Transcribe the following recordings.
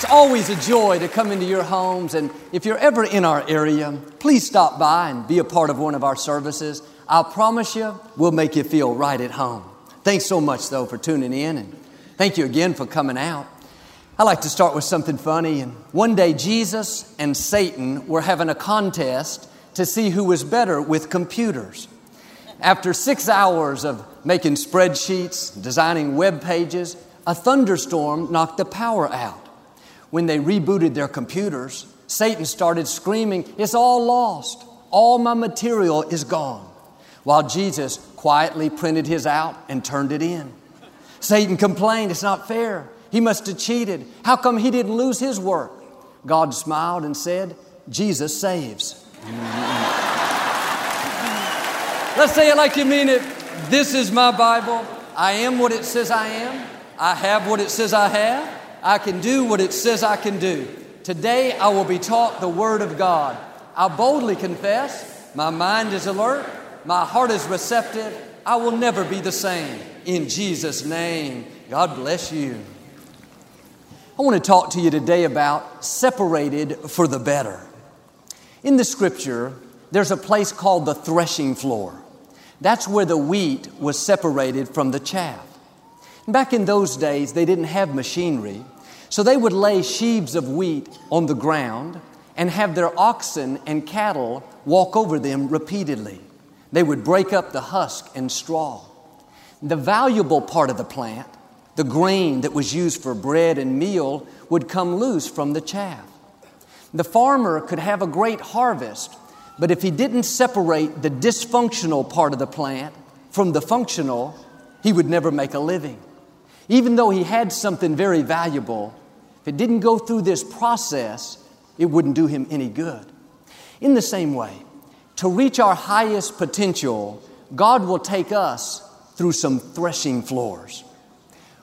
It's always a joy to come into your homes. And if you're ever in our area, please stop by and be a part of one of our services. I promise you, we'll make you feel right at home. Thanks so much, though, for tuning in. And thank you again for coming out. I like to start with something funny. And one day, Jesus and Satan were having a contest to see who was better with computers. After six hours of making spreadsheets, designing web pages, a thunderstorm knocked the power out. When they rebooted their computers, Satan started screaming, It's all lost. All my material is gone. While Jesus quietly printed his out and turned it in. Satan complained, It's not fair. He must have cheated. How come he didn't lose his work? God smiled and said, Jesus saves. Let's say it like you mean it. This is my Bible. I am what it says I am. I have what it says I have. I can do what it says I can do. Today I will be taught the Word of God. I boldly confess, my mind is alert, my heart is receptive. I will never be the same. In Jesus' name, God bless you. I want to talk to you today about separated for the better. In the scripture, there's a place called the threshing floor. That's where the wheat was separated from the chaff. Back in those days, they didn't have machinery, so they would lay sheaves of wheat on the ground and have their oxen and cattle walk over them repeatedly. They would break up the husk and straw. The valuable part of the plant, the grain that was used for bread and meal, would come loose from the chaff. The farmer could have a great harvest, but if he didn't separate the dysfunctional part of the plant from the functional, he would never make a living. Even though he had something very valuable, if it didn't go through this process, it wouldn't do him any good. In the same way, to reach our highest potential, God will take us through some threshing floors.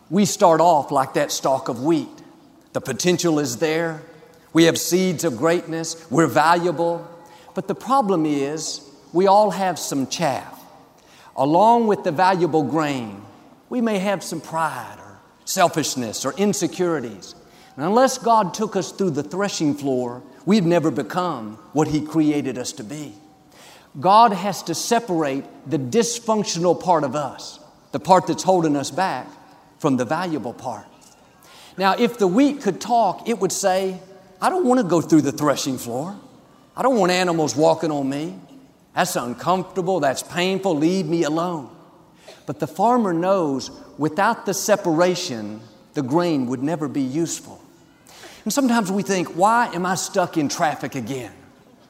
We start off like that stalk of wheat. The potential is there. We have seeds of greatness. We're valuable. But the problem is, we all have some chaff. Along with the valuable grain, we may have some pride or selfishness or insecurities. And unless God took us through the threshing floor, we'd never become what He created us to be. God has to separate the dysfunctional part of us, the part that's holding us back, from the valuable part. Now, if the wheat could talk, it would say, I don't want to go through the threshing floor. I don't want animals walking on me. That's uncomfortable. That's painful. Leave me alone. But the farmer knows without the separation, the grain would never be useful. And sometimes we think, why am I stuck in traffic again?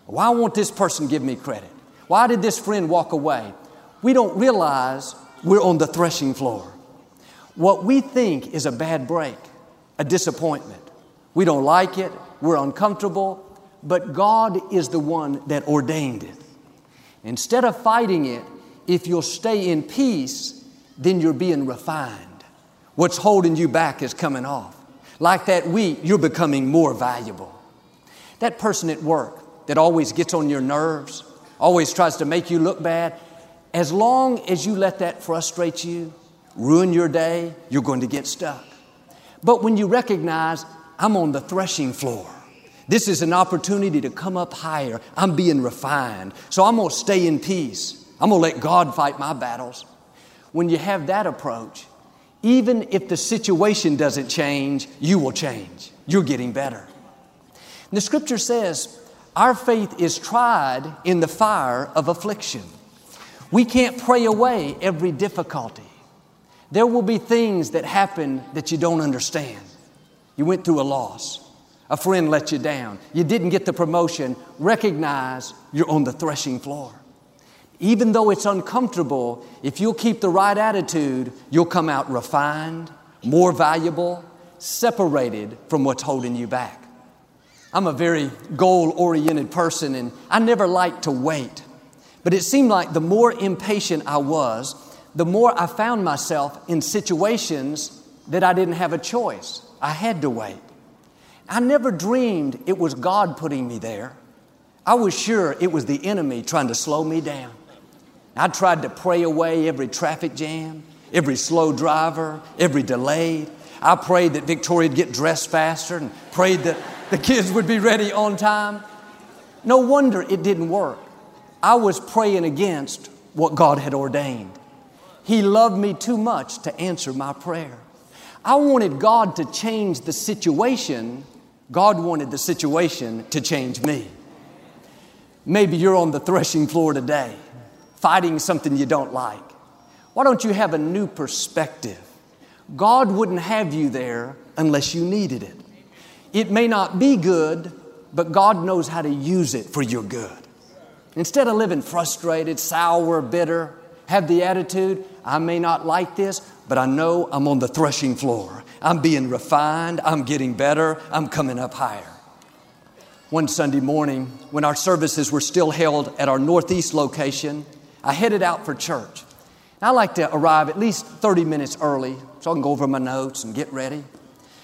Why won't this person give me credit? Why did this friend walk away? We don't realize we're on the threshing floor. What we think is a bad break, a disappointment. We don't like it, we're uncomfortable, but God is the one that ordained it. Instead of fighting it, if you'll stay in peace, then you're being refined. What's holding you back is coming off. Like that wheat, you're becoming more valuable. That person at work that always gets on your nerves, always tries to make you look bad, as long as you let that frustrate you, ruin your day, you're going to get stuck. But when you recognize, I'm on the threshing floor, this is an opportunity to come up higher. I'm being refined. So I'm going to stay in peace. I'm going to let God fight my battles. When you have that approach, even if the situation doesn't change, you will change. You're getting better. And the scripture says, our faith is tried in the fire of affliction. We can't pray away every difficulty. There will be things that happen that you don't understand. You went through a loss. A friend let you down. You didn't get the promotion. Recognize you're on the threshing floor. Even though it's uncomfortable, if you'll keep the right attitude, you'll come out refined, more valuable, separated from what's holding you back. I'm a very goal oriented person and I never liked to wait. But it seemed like the more impatient I was, the more I found myself in situations that I didn't have a choice. I had to wait. I never dreamed it was God putting me there. I was sure it was the enemy trying to slow me down. I tried to pray away every traffic jam, every slow driver, every delay. I prayed that Victoria would get dressed faster and prayed that the kids would be ready on time. No wonder it didn't work. I was praying against what God had ordained. He loved me too much to answer my prayer. I wanted God to change the situation. God wanted the situation to change me. Maybe you're on the threshing floor today, fighting something you don't like. Why don't you have a new perspective? God wouldn't have you there unless you needed it. It may not be good, but God knows how to use it for your good. Instead of living frustrated, sour, bitter, have the attitude, I may not like this, but I know I'm on the threshing floor. I'm being refined, I'm getting better, I'm coming up higher. One Sunday morning, when our services were still held at our Northeast location, I headed out for church. I like to arrive at least 30 minutes early so I can go over my notes and get ready.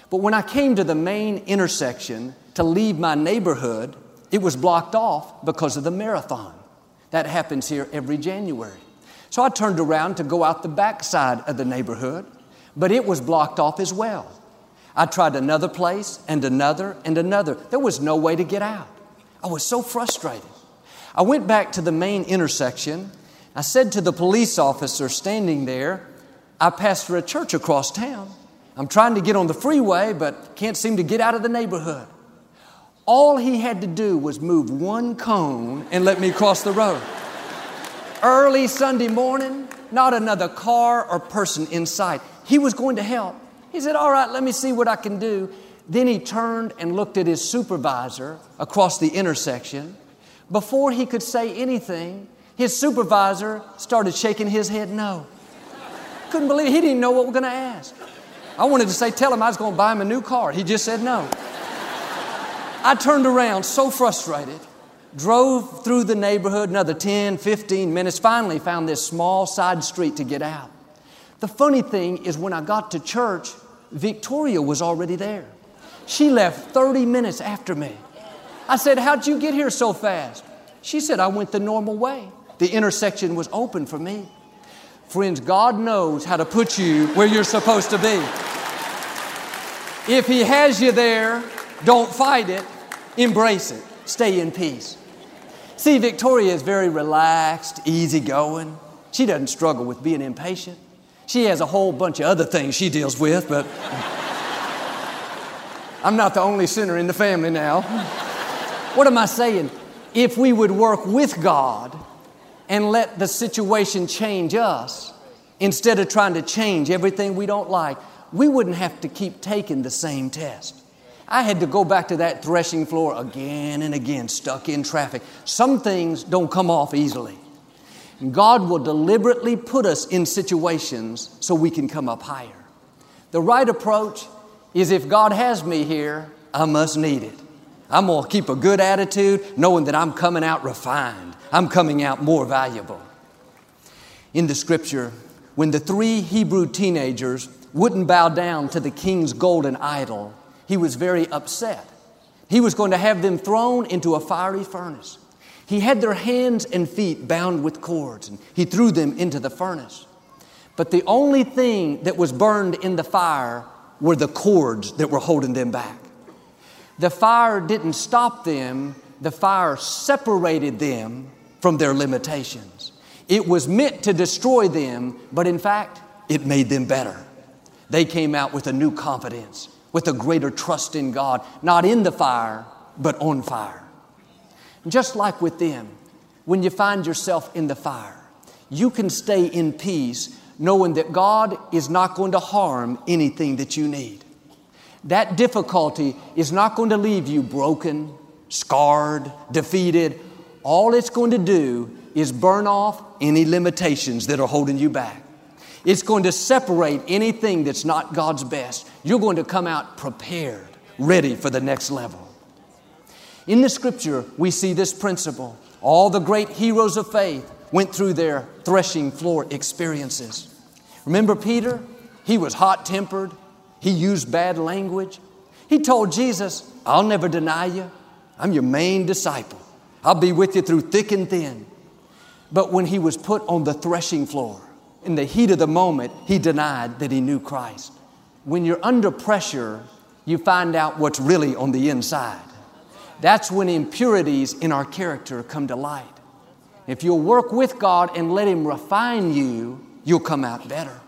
But when I came to the main intersection to leave my neighborhood, it was blocked off because of the marathon. That happens here every January. So I turned around to go out the backside of the neighborhood, but it was blocked off as well. I tried another place and another and another. There was no way to get out. I was so frustrated. I went back to the main intersection. I said to the police officer standing there, I passed pastor a church across town. I'm trying to get on the freeway, but can't seem to get out of the neighborhood. All he had to do was move one cone and let me cross the road. Early Sunday morning, not another car or person in sight. He was going to help. He said, All right, let me see what I can do. Then he turned and looked at his supervisor across the intersection. Before he could say anything, his supervisor started shaking his head no. Couldn't believe it. He didn't know what we're going to ask. I wanted to say, Tell him I was going to buy him a new car. He just said no. I turned around so frustrated, drove through the neighborhood another 10, 15 minutes, finally found this small side street to get out. The funny thing is, when I got to church, Victoria was already there. She left 30 minutes after me. I said, How'd you get here so fast? She said, I went the normal way. The intersection was open for me. Friends, God knows how to put you where you're supposed to be. If He has you there, don't fight it, embrace it, stay in peace. See, Victoria is very relaxed, easygoing. She doesn't struggle with being impatient. She has a whole bunch of other things she deals with, but I'm not the only sinner in the family now. What am I saying? If we would work with God and let the situation change us, instead of trying to change everything we don't like, we wouldn't have to keep taking the same test. I had to go back to that threshing floor again and again, stuck in traffic. Some things don't come off easily. God will deliberately put us in situations so we can come up higher. The right approach is if God has me here, I must need it. I'm going to keep a good attitude, knowing that I'm coming out refined. I'm coming out more valuable. In the scripture, when the three Hebrew teenagers wouldn't bow down to the king's golden idol, he was very upset. He was going to have them thrown into a fiery furnace. He had their hands and feet bound with cords, and he threw them into the furnace. But the only thing that was burned in the fire were the cords that were holding them back. The fire didn't stop them, the fire separated them from their limitations. It was meant to destroy them, but in fact, it made them better. They came out with a new confidence with a greater trust in God, not in the fire, but on fire. Just like with them, when you find yourself in the fire, you can stay in peace knowing that God is not going to harm anything that you need. That difficulty is not going to leave you broken, scarred, defeated. All it's going to do is burn off any limitations that are holding you back. It's going to separate anything that's not God's best. You're going to come out prepared, ready for the next level. In the scripture, we see this principle. All the great heroes of faith went through their threshing floor experiences. Remember Peter? He was hot tempered, he used bad language. He told Jesus, I'll never deny you. I'm your main disciple. I'll be with you through thick and thin. But when he was put on the threshing floor, in the heat of the moment, he denied that he knew Christ. When you're under pressure, you find out what's really on the inside. That's when impurities in our character come to light. If you'll work with God and let Him refine you, you'll come out better.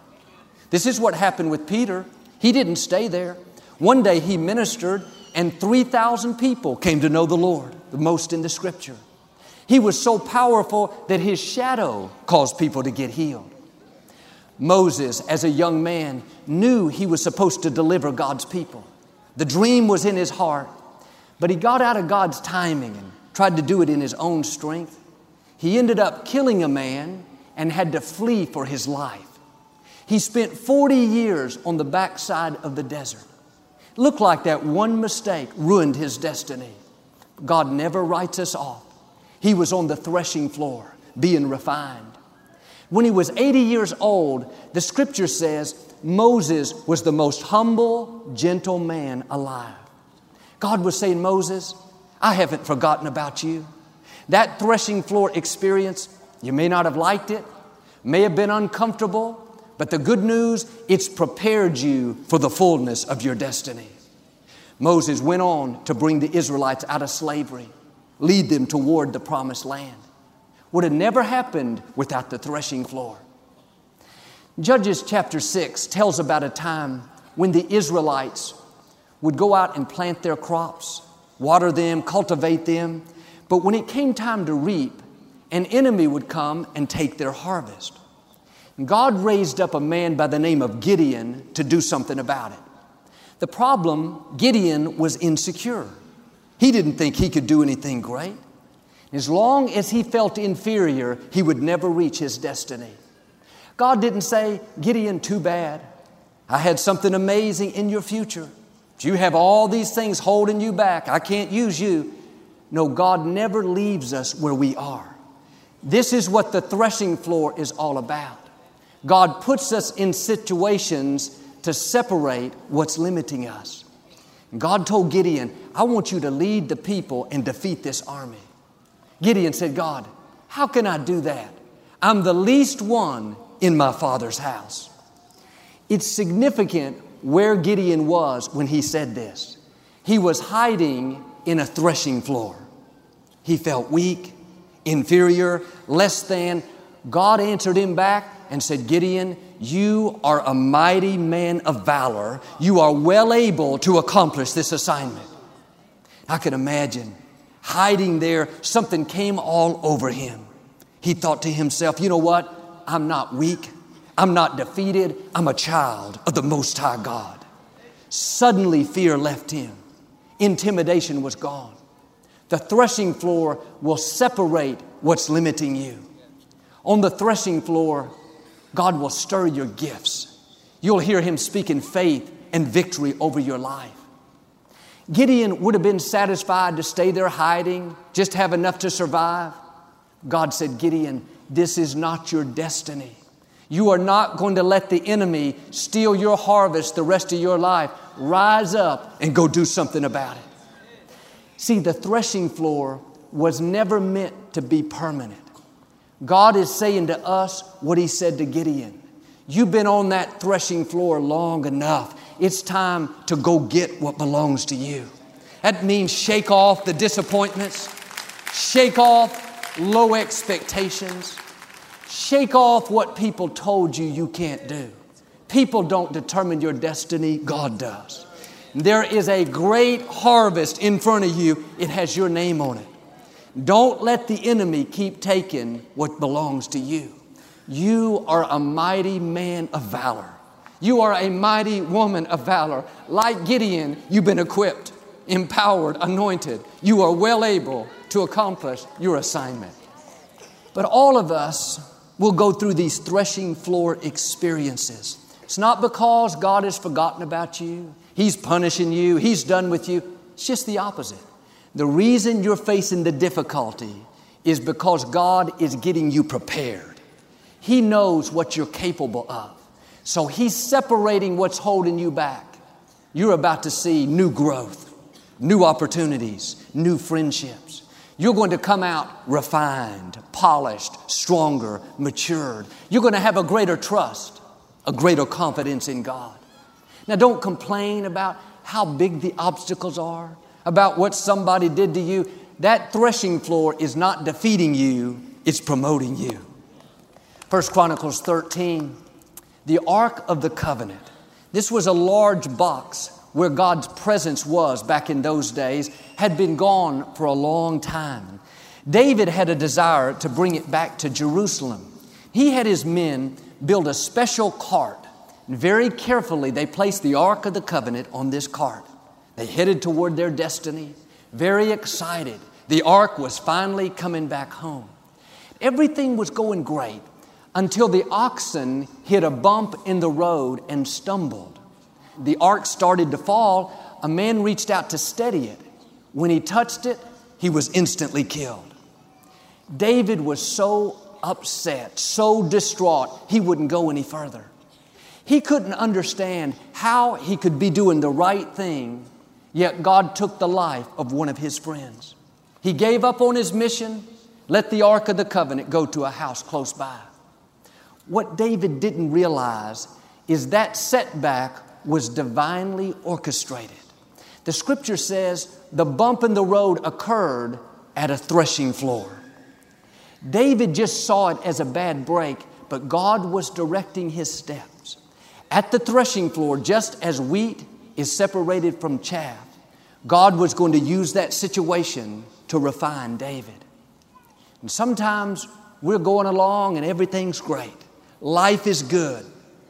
This is what happened with Peter. He didn't stay there. One day he ministered, and 3,000 people came to know the Lord, the most in the scripture. He was so powerful that his shadow caused people to get healed. Moses, as a young man, knew he was supposed to deliver God's people. The dream was in his heart, but he got out of God's timing and tried to do it in his own strength. He ended up killing a man and had to flee for his life. He spent 40 years on the backside of the desert. Looked like that one mistake ruined his destiny. God never writes us off. He was on the threshing floor being refined. When he was 80 years old, the scripture says Moses was the most humble, gentle man alive. God was saying, Moses, I haven't forgotten about you. That threshing floor experience, you may not have liked it, may have been uncomfortable, but the good news, it's prepared you for the fullness of your destiny. Moses went on to bring the Israelites out of slavery, lead them toward the promised land. Would have never happened without the threshing floor. Judges chapter 6 tells about a time when the Israelites would go out and plant their crops, water them, cultivate them, but when it came time to reap, an enemy would come and take their harvest. God raised up a man by the name of Gideon to do something about it. The problem, Gideon was insecure. He didn't think he could do anything great. As long as he felt inferior, he would never reach his destiny. God didn't say, Gideon, too bad. I had something amazing in your future. You have all these things holding you back. I can't use you. No, God never leaves us where we are. This is what the threshing floor is all about. God puts us in situations to separate what's limiting us. God told Gideon, I want you to lead the people and defeat this army. Gideon said, God, how can I do that? I'm the least one in my father's house. It's significant where Gideon was when he said this. He was hiding in a threshing floor. He felt weak, inferior, less than. God answered him back and said, Gideon, you are a mighty man of valor. You are well able to accomplish this assignment. I can imagine hiding there, something came all over him. He thought to himself, you know what? I'm not weak. I'm not defeated. I'm a child of the Most High God. Suddenly, fear left him. Intimidation was gone. The threshing floor will separate what's limiting you. On the threshing floor, God will stir your gifts. You'll hear Him speak in faith and victory over your life. Gideon would have been satisfied to stay there hiding, just have enough to survive. God said, Gideon, this is not your destiny. You are not going to let the enemy steal your harvest the rest of your life. Rise up and go do something about it. See, the threshing floor was never meant to be permanent. God is saying to us what He said to Gideon. You've been on that threshing floor long enough. It's time to go get what belongs to you. That means shake off the disappointments, shake off low expectations, shake off what people told you you can't do. People don't determine your destiny, God does. There is a great harvest in front of you, it has your name on it. Don't let the enemy keep taking what belongs to you. You are a mighty man of valor. You are a mighty woman of valor. Like Gideon, you've been equipped, empowered, anointed. You are well able to accomplish your assignment. But all of us will go through these threshing floor experiences. It's not because God has forgotten about you, He's punishing you, He's done with you. It's just the opposite. The reason you're facing the difficulty is because God is getting you prepared. He knows what you're capable of. So He's separating what's holding you back. You're about to see new growth, new opportunities, new friendships. You're going to come out refined, polished, stronger, matured. You're going to have a greater trust, a greater confidence in God. Now, don't complain about how big the obstacles are, about what somebody did to you. That threshing floor is not defeating you, it's promoting you. First Chronicles 13, the Ark of the Covenant. This was a large box where God's presence was back in those days, had been gone for a long time. David had a desire to bring it back to Jerusalem. He had his men build a special cart. And very carefully, they placed the Ark of the Covenant on this cart. They headed toward their destiny, very excited. The Ark was finally coming back home. Everything was going great until the oxen hit a bump in the road and stumbled the ark started to fall, a man reached out to steady it. When he touched it, he was instantly killed. David was so upset, so distraught, he wouldn't go any further. He couldn't understand how he could be doing the right thing, yet God took the life of one of his friends. He gave up on his mission, let the Ark of the Covenant go to a house close by. What David didn't realize is that setback was divinely orchestrated. The scripture says the bump in the road occurred at a threshing floor. David just saw it as a bad break, but God was directing his steps. At the threshing floor, just as wheat is separated from chaff, God was going to use that situation to refine David. And sometimes we're going along and everything's great. Life is good,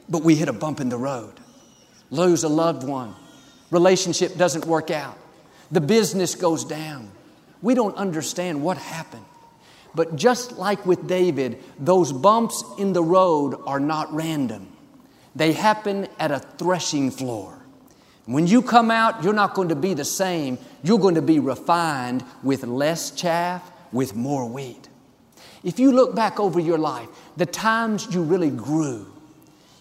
but we hit a bump in the road lose a loved one, relationship doesn't work out, the business goes down. We don't understand what happened. But just like with David, those bumps in the road are not random. They happen at a threshing floor. When you come out, you're not going to be the same. You're going to be refined with less chaff, with more wheat. If you look back over your life, the times you really grew,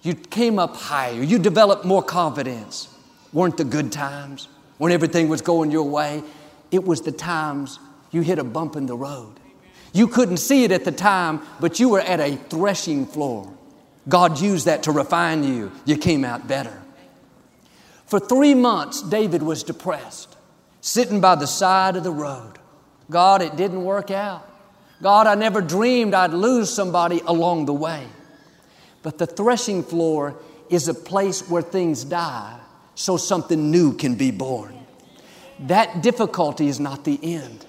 you came up higher. You developed more confidence. Weren't the good times? When everything was going your way? It was the times you hit a bump in the road. You couldn't see it at the time, but you were at a threshing floor. God used that to refine you. You came out better. For three months, David was depressed, sitting by the side of the road. God, it didn't work out. God, I never dreamed I'd lose somebody along the way. But the threshing floor is a place where things die so something new can be born. That difficulty is not the end.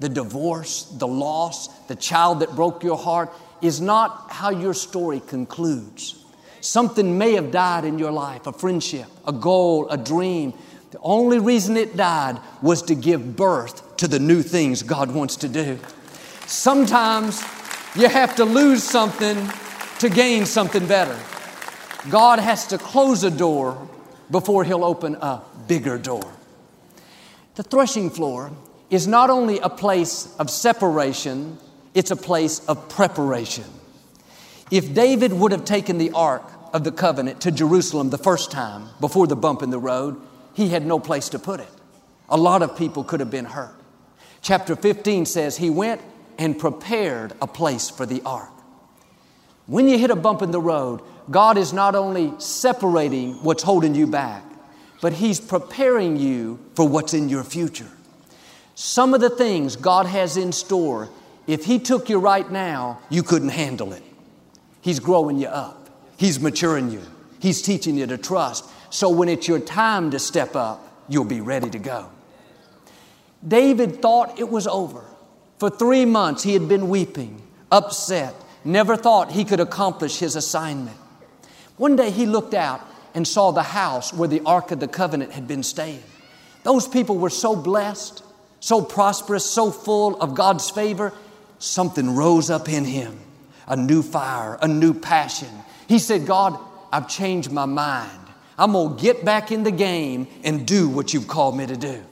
The divorce, the loss, the child that broke your heart is not how your story concludes. Something may have died in your life a friendship, a goal, a dream. The only reason it died was to give birth to the new things God wants to do. Sometimes you have to lose something to gain something better. God has to close a door before He'll open a bigger door. The threshing floor is not only a place of separation, it's a place of preparation. If David would have taken the Ark of the Covenant to Jerusalem the first time before the bump in the road, he had no place to put it. A lot of people could have been hurt. Chapter 15 says he went and prepared a place for the ark. When you hit a bump in the road, God is not only separating what's holding you back, but He's preparing you for what's in your future. Some of the things God has in store, if He took you right now, you couldn't handle it. He's growing you up, He's maturing you, He's teaching you to trust. So when it's your time to step up, you'll be ready to go. David thought it was over. For three months, he had been weeping, upset, never thought he could accomplish his assignment. One day he looked out and saw the house where the Ark of the Covenant had been staying. Those people were so blessed, so prosperous, so full of God's favor. Something rose up in him a new fire, a new passion. He said, God, I've changed my mind. I'm going to get back in the game and do what you've called me to do.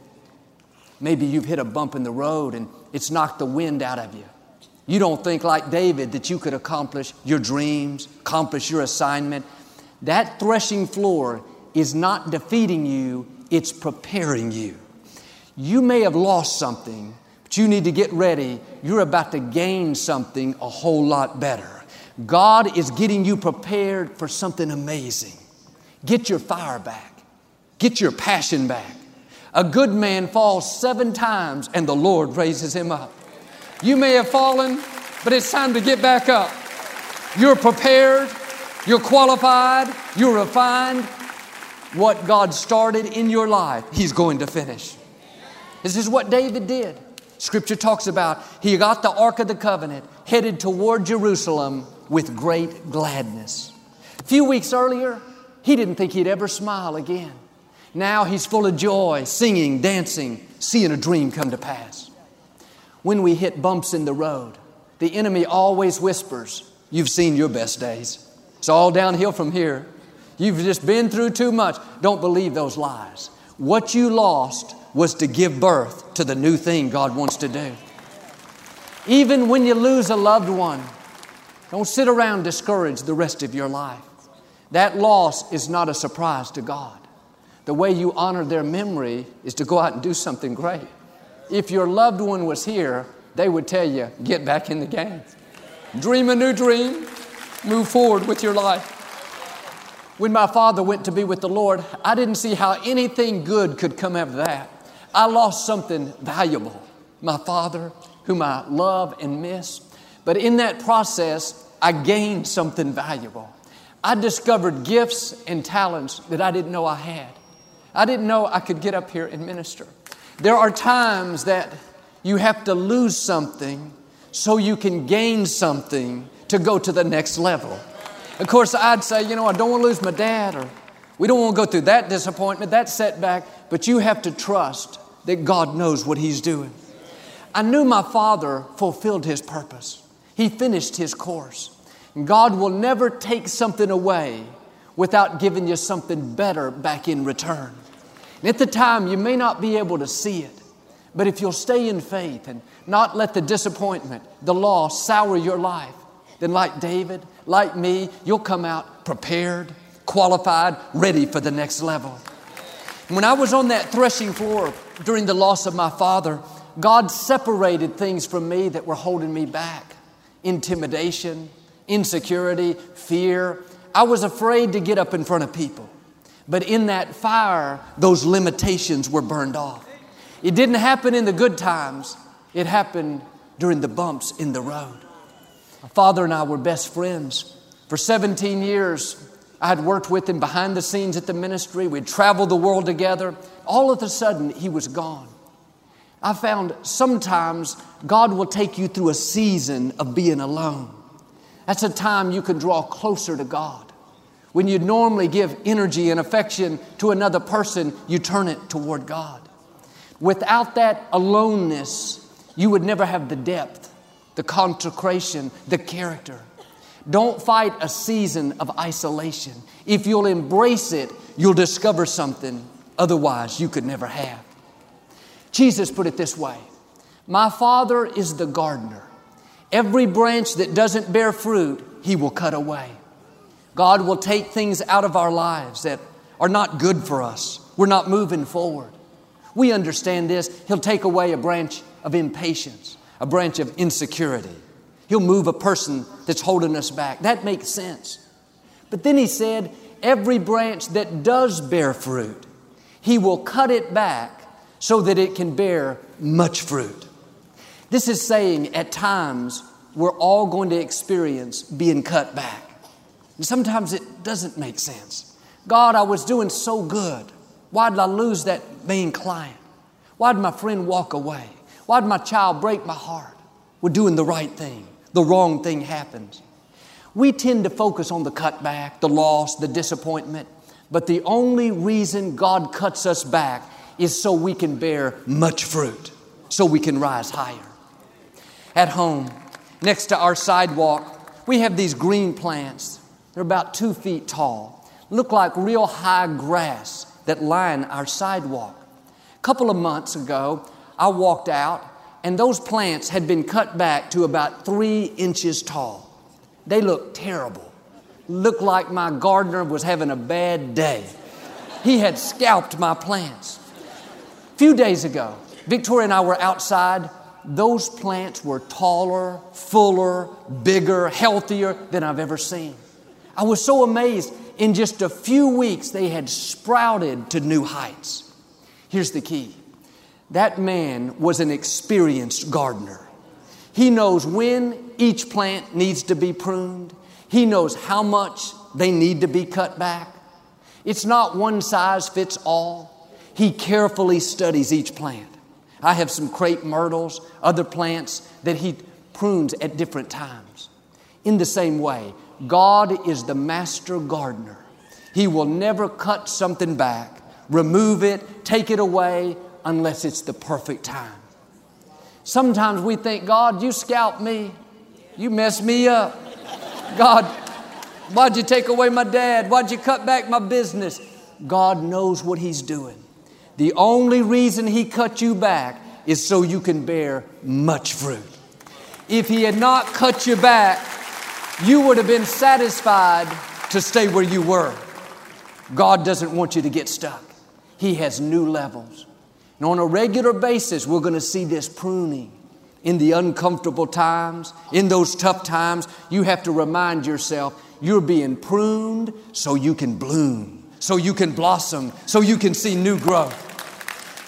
Maybe you've hit a bump in the road and it's knocked the wind out of you. You don't think, like David, that you could accomplish your dreams, accomplish your assignment. That threshing floor is not defeating you, it's preparing you. You may have lost something, but you need to get ready. You're about to gain something a whole lot better. God is getting you prepared for something amazing. Get your fire back, get your passion back. A good man falls seven times and the Lord raises him up. You may have fallen, but it's time to get back up. You're prepared, you're qualified, you're refined. What God started in your life, He's going to finish. This is what David did. Scripture talks about he got the Ark of the Covenant, headed toward Jerusalem with great gladness. A few weeks earlier, he didn't think he'd ever smile again. Now he's full of joy, singing, dancing, seeing a dream come to pass. When we hit bumps in the road, the enemy always whispers, You've seen your best days. It's all downhill from here. You've just been through too much. Don't believe those lies. What you lost was to give birth to the new thing God wants to do. Even when you lose a loved one, don't sit around discouraged the rest of your life. That loss is not a surprise to God. The way you honor their memory is to go out and do something great. If your loved one was here, they would tell you, get back in the game. Dream a new dream, move forward with your life. When my father went to be with the Lord, I didn't see how anything good could come out of that. I lost something valuable. My father, whom I love and miss. But in that process, I gained something valuable. I discovered gifts and talents that I didn't know I had. I didn't know I could get up here and minister. There are times that you have to lose something so you can gain something to go to the next level. Of course, I'd say, you know, I don't want to lose my dad, or we don't want to go through that disappointment, that setback, but you have to trust that God knows what He's doing. I knew my father fulfilled his purpose, he finished his course. God will never take something away without giving you something better back in return. And at the time, you may not be able to see it, but if you'll stay in faith and not let the disappointment, the loss sour your life, then like David, like me, you'll come out prepared, qualified, ready for the next level. When I was on that threshing floor during the loss of my father, God separated things from me that were holding me back intimidation, insecurity, fear. I was afraid to get up in front of people. But in that fire, those limitations were burned off. It didn't happen in the good times, it happened during the bumps in the road. My father and I were best friends. For 17 years, I had worked with him behind the scenes at the ministry. We'd traveled the world together. All of a sudden, he was gone. I found sometimes God will take you through a season of being alone. That's a time you can draw closer to God. When you normally give energy and affection to another person, you turn it toward God. Without that aloneness, you would never have the depth, the consecration, the character. Don't fight a season of isolation. If you'll embrace it, you'll discover something otherwise you could never have. Jesus put it this way My Father is the gardener. Every branch that doesn't bear fruit, He will cut away. God will take things out of our lives that are not good for us. We're not moving forward. We understand this. He'll take away a branch of impatience, a branch of insecurity. He'll move a person that's holding us back. That makes sense. But then he said, every branch that does bear fruit, he will cut it back so that it can bear much fruit. This is saying at times we're all going to experience being cut back. And sometimes it doesn't make sense. God, I was doing so good. Why did I lose that main client? Why did my friend walk away? Why did my child break my heart? We're doing the right thing. The wrong thing happens. We tend to focus on the cutback, the loss, the disappointment, but the only reason God cuts us back is so we can bear much fruit, so we can rise higher. At home, next to our sidewalk, we have these green plants they're about two feet tall, look like real high grass that line our sidewalk. A couple of months ago, I walked out, and those plants had been cut back to about three inches tall. They looked terrible. Looked like my gardener was having a bad day. He had scalped my plants. A few days ago, Victoria and I were outside. Those plants were taller, fuller, bigger, healthier than I've ever seen. I was so amazed. In just a few weeks, they had sprouted to new heights. Here's the key that man was an experienced gardener. He knows when each plant needs to be pruned, he knows how much they need to be cut back. It's not one size fits all. He carefully studies each plant. I have some crepe myrtles, other plants that he prunes at different times. In the same way, God is the master gardener. He will never cut something back, remove it, take it away unless it's the perfect time. Sometimes we think, God, you scalped me. You messed me up. God, why'd you take away my dad? Why'd you cut back my business? God knows what He's doing. The only reason He cut you back is so you can bear much fruit. If He had not cut you back, you would have been satisfied to stay where you were. God doesn't want you to get stuck. He has new levels. And on a regular basis, we're going to see this pruning. In the uncomfortable times, in those tough times, you have to remind yourself you're being pruned so you can bloom, so you can blossom, so you can see new growth.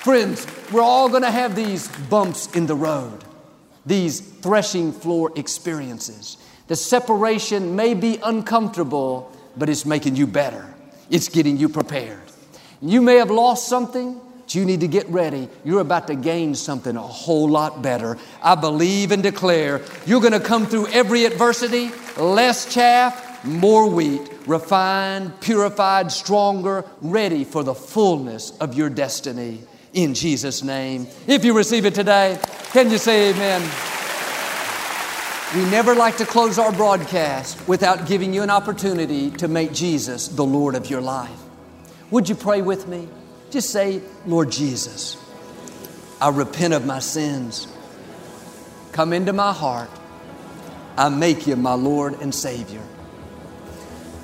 Friends, we're all going to have these bumps in the road, these threshing floor experiences. The separation may be uncomfortable, but it's making you better. It's getting you prepared. You may have lost something, but you need to get ready. You're about to gain something a whole lot better. I believe and declare you're going to come through every adversity, less chaff, more wheat, refined, purified, stronger, ready for the fullness of your destiny in Jesus' name. If you receive it today, can you say amen? We never like to close our broadcast without giving you an opportunity to make Jesus the Lord of your life. Would you pray with me? Just say, Lord Jesus, I repent of my sins. Come into my heart. I make you my Lord and Savior.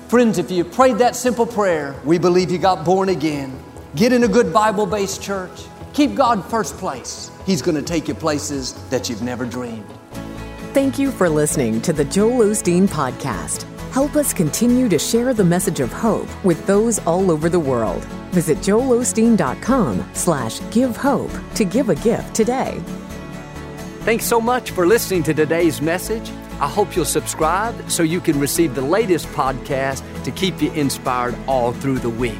Friends, if you prayed that simple prayer, we believe you got born again. Get in a good Bible based church. Keep God first place. He's going to take you places that you've never dreamed. Thank you for listening to the Joel Osteen Podcast. Help us continue to share the message of hope with those all over the world. Visit joelosteen.com slash give hope to give a gift today. Thanks so much for listening to today's message. I hope you'll subscribe so you can receive the latest podcast to keep you inspired all through the week.